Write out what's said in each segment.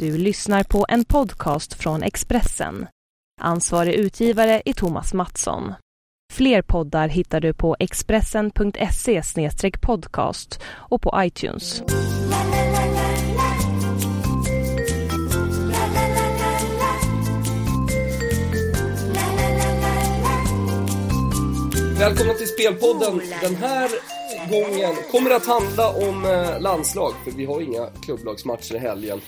Du lyssnar på en podcast från Expressen. Ansvarig utgivare är Thomas Mattsson. Fler poddar hittar du på expressen.se podcast och på iTunes. Välkomna till Spelpodden. Den här gången kommer det att handla om eh, landslag, för vi har inga klubblagsmatcher i helgen.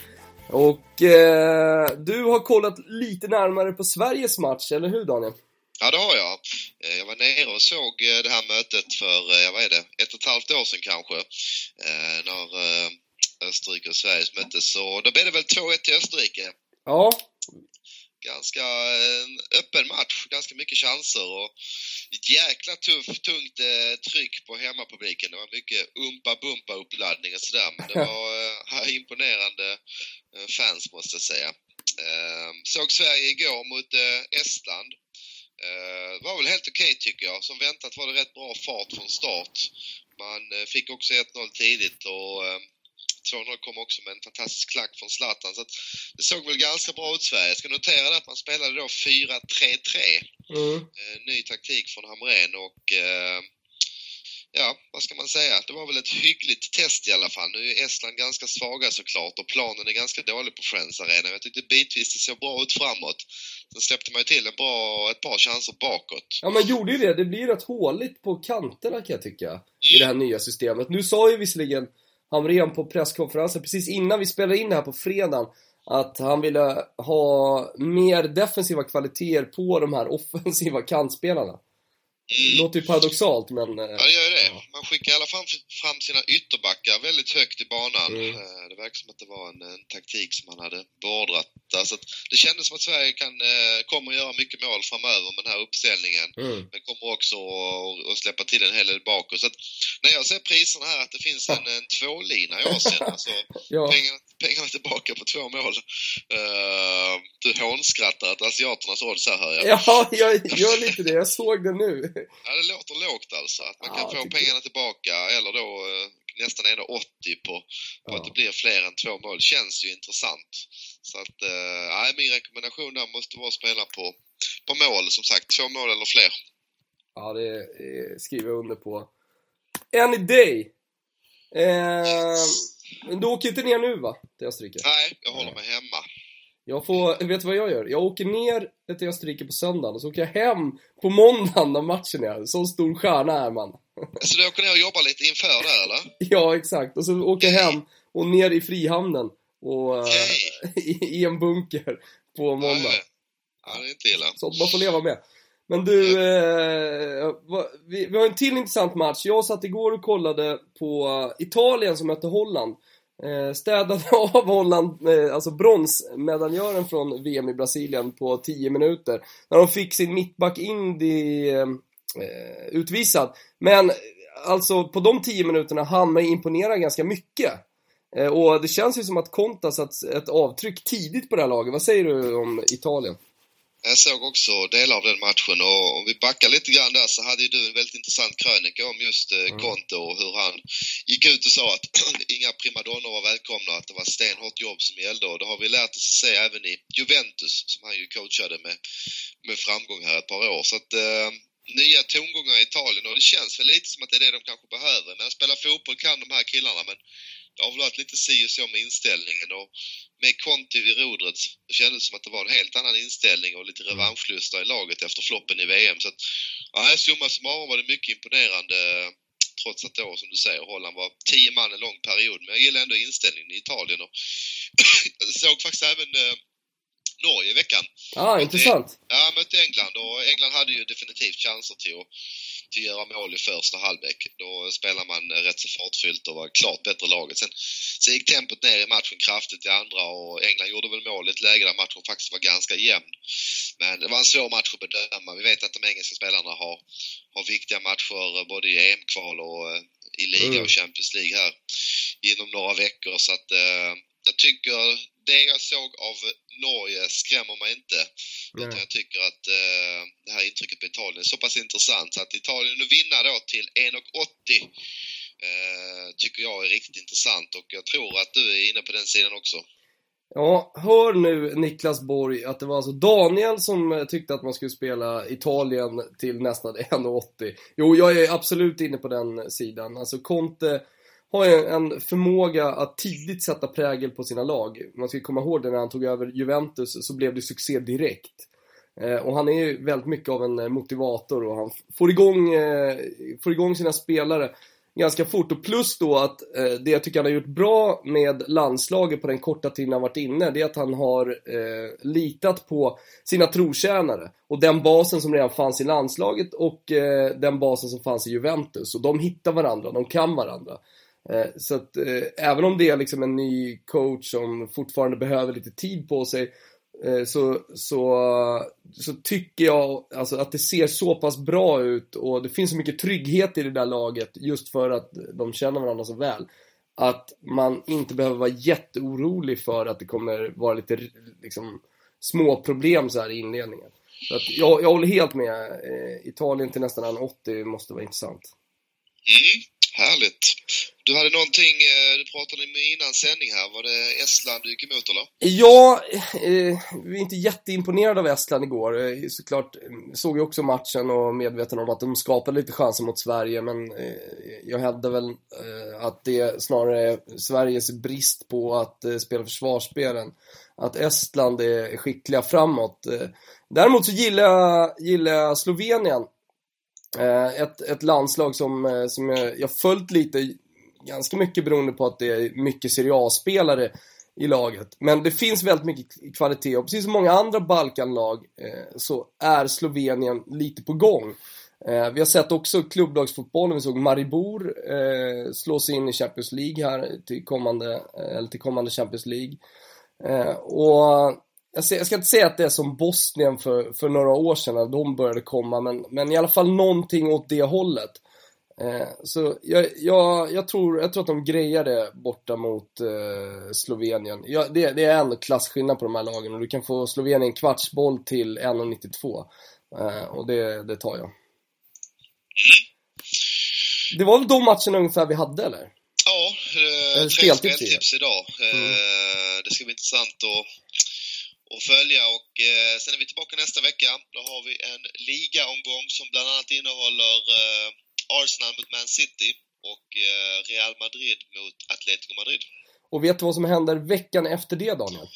Och eh, du har kollat lite närmare på Sveriges match, eller hur Daniel? Ja, det har jag. Eh, jag var nere och såg eh, det här mötet för, eh, vad är det, ett och ett halvt år sedan kanske. När Österrike och Sverige möttes. Så då blev det väl 2-1 till Österrike. Ja. Ganska öppen match, ganska mycket chanser och ett jäkla tufft, tungt tryck på hemmapubliken. Det var mycket umpa-bumpa uppladdning och sådär. Men det var imponerande fans måste jag säga. Såg Sverige igår mot Estland Eh, det var väl helt okej okay, tycker jag. Som väntat var det rätt bra fart från start. Man eh, fick också 1-0 tidigt och 2-0 eh, kom också med en fantastisk klack från Zlatan. Så det såg väl ganska bra ut Sverige. Jag ska notera att man spelade då 4-3-3. Mm. Ny taktik från Hamrén och ja, vad ska man säga? Det var väl ett hyggligt test i alla fall. Nu är Estland ganska svaga såklart och planen är ganska dålig på Friends Arena. Jag tyckte bitvis det såg bra ut framåt. Sen släppte man ju till en bra, ett par chanser bakåt. Ja, man gjorde ju det. Det blir rätt håligt på kanterna kan jag tycka. Mm. I det här nya systemet. Nu sa ju visserligen Hamrén på presskonferensen precis innan vi spelade in det här på fredagen att han ville ha mer defensiva kvaliteter på de här offensiva kantspelarna. Låter ju paradoxalt men... Eh, ja, det gör det. Ja. Man skickar i alla fall fram sina ytterbackar väldigt högt i banan. Mm. Eh, det verkar som att det var en, en taktik som han hade beordrat. Alltså det kändes som att Sverige kan, eh, kommer att göra mycket mål framöver med den här uppställningen. Mm. Men kommer också att släppa till en hel del bakåt. Så att när jag ser priserna här att det finns en, en tvålina i Asien. alltså ja. pengarna, pengarna tillbaka på två mål. Uh, du hånskrattar att asiaternas odds här hör jag. Ja, jag gör lite det. Jag såg det nu. Ja, det låter lågt alltså. Att man ja, kan få pengarna tillbaka eller då eh, nästan 1,80 på, på ja. att det blir fler än två mål. Känns ju intressant. Så att, eh, min rekommendation där måste vara att spela på, på mål som sagt. Två mål eller fler. Ja, det skriver jag under på. Any day! Eh, du åker inte ner nu va? Till Österrike? Nej, jag håller mig hemma. Jag får, vet du vad jag gör? Jag åker ner till Österrike på söndagen och så åker jag hem på måndagen när matchen är. Så stor stjärna är man. Så du åker ner och jobbar lite inför där eller? Ja, exakt. Och så åker jag hem och ner i Frihamnen och i, i, en bunker på måndag. Ja, det är inte illa. Sånt man får leva med. Men du, eh, vi, vi har en till intressant match. Jag satt igår och kollade på Italien som mötte Holland. Eh, städade av Holland, eh, alltså bronsmedaljören från VM i Brasilien på 10 minuter. När de fick sin mittback Indy eh, eh utvisad. Men alltså på de 10 minuterna hann man imponera ganska mycket. och det känns ju som att Conta satt ett avtryck tidigt på det här laget. Vad säger du om Italien? Jag såg också delar av den matchen och om vi backar lite grann där så hade ju du en väldigt intressant krönika om just eh, mm. Conte och hur han gick ut och sa att inga primadonnor var välkomna, att det var stenhårt jobb som gällde och det har vi lärt oss att se även i Juventus som han ju coachade med, med framgång här ett par år. Så att eh, nya tongångar i Italien och det känns väl lite som att det är det de kanske behöver. Men att spela fotboll kan de här killarna men det har väl varit lite si och så med inställningen och med Conti vid rodret så kändes det som att det var en helt annan inställning och lite revanschlusta i laget efter floppen i VM. Så att, ja, summa summarum var det mycket imponerande trots att då, som du säger, Holland var tio man en lång period. Men jag gillar ändå inställningen i Italien och jag såg faktiskt även eh, Norge i veckan. Ja, ah, intressant. Ja, mötte England och England hade ju definitivt chanser till att till att göra mål i första halvlek. Då spelar man rätt så fartfyllt och var klart bättre laget. Sen så gick tempot ner i matchen kraftigt i andra och England gjorde väl mål i ett läge där matchen faktiskt var ganska jämn. Men det var en svår match att bedöma. Vi vet att de engelska spelarna har, har viktiga matcher både i EM-kval och eh, i liga och mm. Champions League här inom några veckor. Så att eh, jag tycker det jag såg av Norge skrämmer mig inte. Utan jag tycker att eh, det här intrycket på Italien är så pass intressant så att Italien att vinna då till 1,80 eh, tycker jag är riktigt intressant och jag tror att du är inne på den sidan också. Ja, hör nu Niklas Borg att det var alltså Daniel som eh, tyckte att man skulle spela Italien till nästan 1,80. Jo, jag är absolut inne på den sidan. Alltså Conte har ju en förmåga att tidigt sätta prägel på sina lag. Man ska komma ihåg det när han tog över Juventus så blev det succé direkt. Eh, och han är ju väldigt mycket av en eh, motivator och han får igång, eh, får igång sina spelare ganska fort. Och plus då att det jag tycker han har gjort bra med landslaget på den korta tiden han varit inne, det är att han har litat på sina trotjänare. Och den basen som redan fanns i landslaget och den basen som fanns i Juventus. Och de hittar varandra, de kan varandra. Eh, så att eh, även om det är liksom en ny coach som fortfarande behöver lite tid på sig eh, så, så, så tycker jag alltså att det ser så pass bra ut och det finns så mycket trygghet i det där laget just för att de känner varandra så väl. Att man inte behöver vara jätteorolig för att det kommer vara lite liksom, små problem så här i inledningen. Så att jag, jag håller helt med. Italien till nästan 80 måste vara intressant. Mm. Härligt. Du hade någonting, eh, du pratade med innan sändning här, var det Estland du gick emot eller? Ja, eh, vi är inte jätteimponerade av Estland igår. Eh, såklart eh, såg jag också matchen och medveten om att de skapade lite chanser mot Sverige, men eh, jag hävdar väl eh, att det snarare är Sveriges brist på att eh, spela försvarsspelen. Att Estland är skickliga framåt. Däremot så gillar jag, gillar jag Slovenien Eh, ett, ett landslag som, eh, som jag, jag följt lite, ganska mycket beroende på att det är mycket Serie A-spelare i laget. Men det finns väldigt mycket kvalitet och precis som många andra Balkanlag eh, så är Slovenien lite på gång. Eh, vi har sett också klubblagsfotbollen, vi såg Maribor eh, slå sig in i Champions League här till kommande, eh, eller till kommande Champions League. Eh, och jag ska inte säga att det är som Bosnien för, för några år sedan när de började komma, men, men i alla fall någonting åt det hållet. Eh, så jag, jag, jag, tror, jag tror att de grejar det borta mot eh, Slovenien. Ja, det, det, är ändå klasskillnad på de här lagen och du kan få Slovenien kvartsboll till 1,92. Eh, och det, det tar jag. Det var väl de matcherna ungefär vi hade eller? Ja, eh, tre speltips idag. Mm. Eh, det ska bli intressant att att följa och eh, sen är vi tillbaka nästa vecka. Då har vi en ligaomgång som bland annat innehåller eh, Arsenal mot Man City och eh, Real Madrid mot Atletico Madrid. Och vet du vad som händer veckan efter det, Daniel?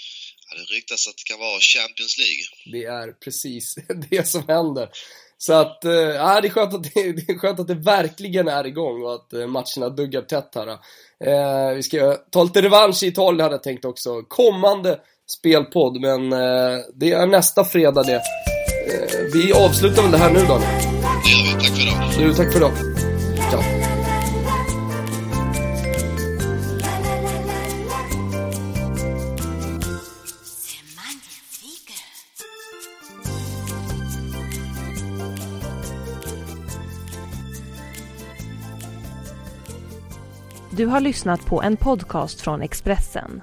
Ja, det ryktas att det kan vara Champions League. Det är precis det som händer. Så att, äh, det, är skönt att det, det är skönt att det verkligen är igång och att äh, matcherna duggar tätt här. Äh, vi ska ta lite revansch i Italien hade jag tänkt också. Kommande spelpodd, men eh, det är nästa fredag det. Eh, vi avslutar väl det här nu gör vi. Tack för idag. Du, tack för idag. Ciao. Du har lyssnat på en podcast från Expressen.